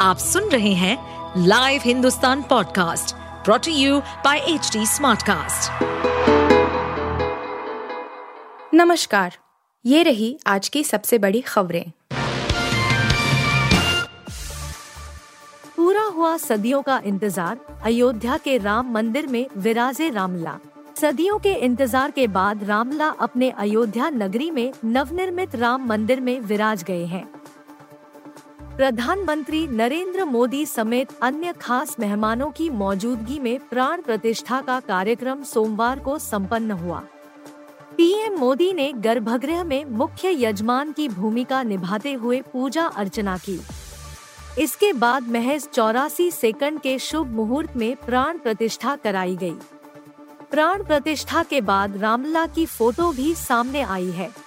आप सुन रहे हैं live Hindustan podcast brought you by H smartcast. नमस्कार, ये रही आज की सबसे बड़ी खबरें। पूरा हुआ सदियों का इंतज़ार, अयोध्या के राम मंदिर में विराजे रामला। सदियों के इंतज़ार के बाद रामला अपने अयोध्या नगरी में नवनिर्मित राम मंदिर में विराज गए हैं। प्रधानमंत्री नरेंद्र मोदी समेत अन्य खास मेहमानों की मौजूदगी में प्राण प्रतिष्ठा का कार्यक्रम सोमवार को संपन्न हुआ। पीएम मोदी ने गर्भगृह में मुख्य यजमान की भूमिका निभाते हुए पूजा अर्चना की। इसके बाद महज चौरासी सेकंड के शुभ मुहूर्त में प्राण प्रतिष्ठा कराई गई। प्राण प्रतिष्ठा के बाद रामला की फ़ोटो भी सामने आई है।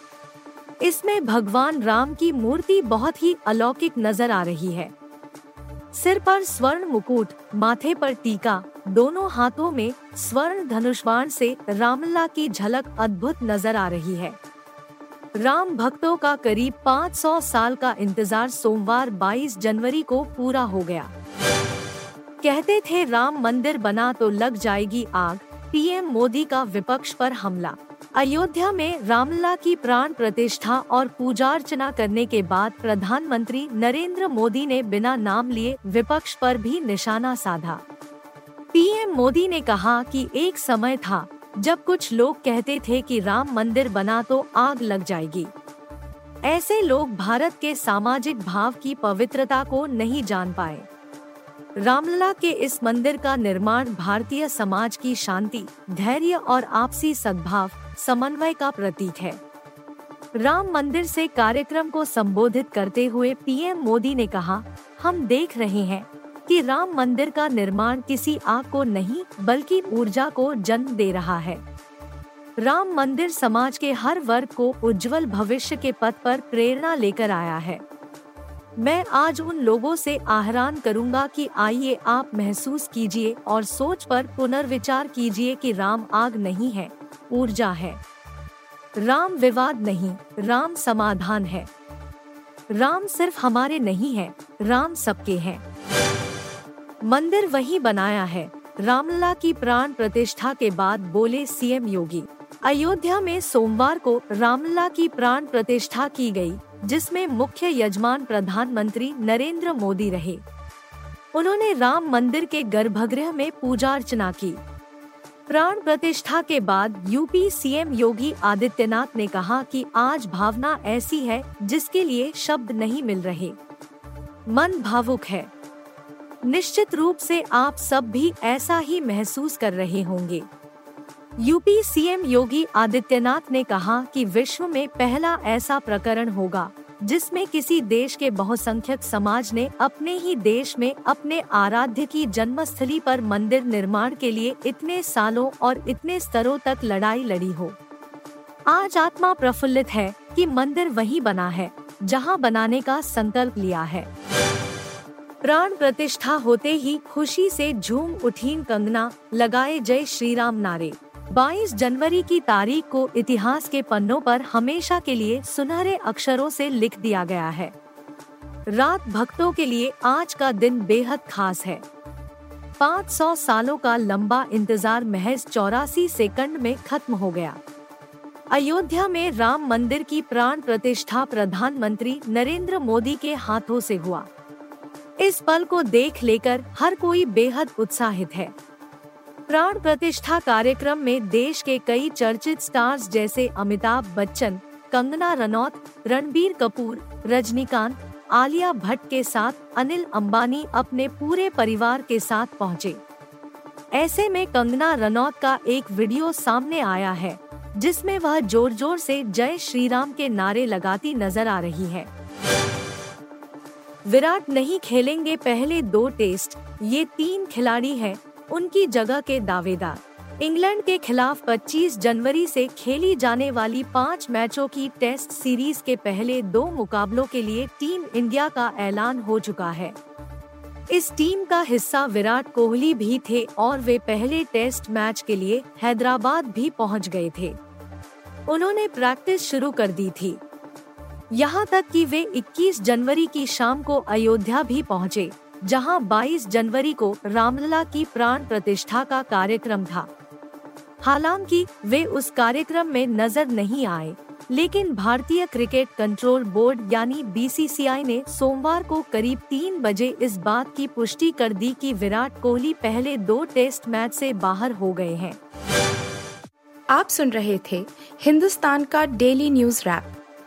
इसमें भगवान राम की मूर्ति बहुत ही अलौकिक नज़र आ रही है। सिर पर स्वर्ण मुकुट, माथे पर टीका, दोनों हाथों में स्वर्ण धनुष से रामलला की झलक अद्भुत नज़र आ रही है। राम भक्तों का करीब 500 साल का इंतज़ार सोमवार 22 जनवरी को पूरा हो गया। कहते थे राम मंदिर बना तो लग जाएगी आग, पीएम मोदी का विपक्ष पर हमला। अयोध्या में रामलला की प्राण प्रतिष्ठा और पूजा अर्चना करने के बाद प्रधानमंत्री नरेंद्र मोदी ने बिना नाम लिए विपक्ष पर भी निशाना साधा। पीएम मोदी ने कहा कि एक समय था जब कुछ लोग कहते थे कि राम मंदिर बना तो आग लग जाएगी। ऐसे लोग भारत के सामाजिक भाव की पवित्रता को नहीं जान पाए। रामलला के इस मंदिर का निर्माण भारतीय समाज की शांति, धैर्य और आपसी सद्भाव समन्वय का प्रतीक है। राम मंदिर से कार्यक्रम को संबोधित करते हुए पीएम मोदी ने कहा, हम देख रहे हैं कि राम मंदिर का निर्माण किसी आग को नहीं, बल्कि ऊर्जा को जन्म दे रहा है। राम मंदिर समाज के हर वर्ग को उज्जवल भविष्य के पथ पर प्रेरणा लेकर आया है। मैं आज उन लोगों से आहरान करूँगा कि आइए आप महसूस कीजिए और सोच पर पुनर्विचार कीजिए कि राम आग नहीं है ऊर्जा है। राम विवाद नहीं राम समाधान है। राम सिर्फ़ हमारे नहीं है राम सबके हैं। मंदिर वही बनाया है। रामलला की प्राण प्रतिष्ठा के बाद बोले सीएम योगी। अयोध्या में सोमवार को रामलला की प्राण प्रतिष्ठा की गई, जिसमें मुख्य यजमान प्रधानमंत्री नरेंद्र मोदी रहे। उन्होंने राम मंदिर के गर्भगृह में पूजा अर्चना की। प्राण प्रतिष्ठा के बाद यूपी सीएम योगी आदित्यनाथ ने कहा कि आज भावना ऐसी है जिसके लिए शब्द नहीं मिल रहे। मन भावुक है। निश्चित रूप से आप सब भी ऐसा ही महसूस कर रहे होंगे। यूपी सीएम योगी आदित्यनाथ ने कहा कि विश्व में पहला ऐसा प्रकरण होगा। जिसमें किसी देश के बहुसंख्यक समाज ने अपने ही देश में अपने आराध्य की जन्मस्थली पर मंदिर निर्माण के लिए इतने सालों और इतने स्तरों तक लड़ाई लड़ी हो। आज आत्मा प्रफुल्लित है कि मंदिर वही बना है, जहाँ बनाने का संकल्प लिया है। प्राण प्रतिष्ठा होते ही खुशी से झूम उठीन कंगना, लगाए जय श्री राम नारे। 22 जनवरी की तारीख को इतिहास के पन्नों पर हमेशा के लिए सुनहरे अक्षरों से लिख दिया गया है। रात भक्तों के लिए आज का दिन बेहद खास है। 500 सालों का लंबा इंतज़ार महज चौरासी सेकंड में खत्म हो गया। अयोध्या में राम मंदिर की प्राण प्रतिष्ठा प्रधानमंत्री नरेंद्र मोदी के हाथों से हुआ। इस पल को देख लेकर हर कोई बेहद उत्साहित है प्राण प्रतिष्ठा कार्यक्रम में देश के कई चर्चित स्टार्स जैसे अमिताभ बच्चन, कंगना रनौत, रणबीर कपूर, रजनीकांत, आलिया भट्ट के साथ अनिल अंबानी अपने पूरे परिवार के साथ पहुँचे। ऐसे में कंगना रनौत का एक वीडियो सामने आया है, जिसमें वह ज़ोर ज़ोर से जय श्री राम के नारे लगाती नज़र आ रही है विराट नहीं खेलेंगे पहले दो टेस्ट। ये तीन खिलाड़ी हैं, उनकी जगह के दावेदार। इंग्लैंड के खिलाफ 25 जनवरी से खेली जाने वाली पाँच मैचों की टेस्ट सीरीज़ के पहले दो मुकाबलों के लिए टीम इंडिया का ऐलान हो चुका है। इस टीम का हिस्सा विराट कोहली भी थे और वे पहले टेस्ट मैच के लिए हैदराबाद भी पहुँच गए थे। उन्होंने प्रैक्टिस शुरू कर दी थी। यहाँ तक कि वे 21 जनवरी की शाम को अयोध्या भी पहुँचे, जहाँ 22 जनवरी को रामलला की प्राण प्रतिष्ठा का कार्यक्रम था। हालाँकि वे उस कार्यक्रम में नज़र नहीं आए, लेकिन भारतीय क्रिकेट कंट्रोल बोर्ड यानी बीसीसीआई ने सोमवार को करीब तीन बजे इस बात की पुष्टि कर दी कि विराट कोहली पहले दो टेस्ट मैच से बाहर हो गए हैं। आप सुन रहे थे हिंदुस्तान का डेली न्यूज़ रैप।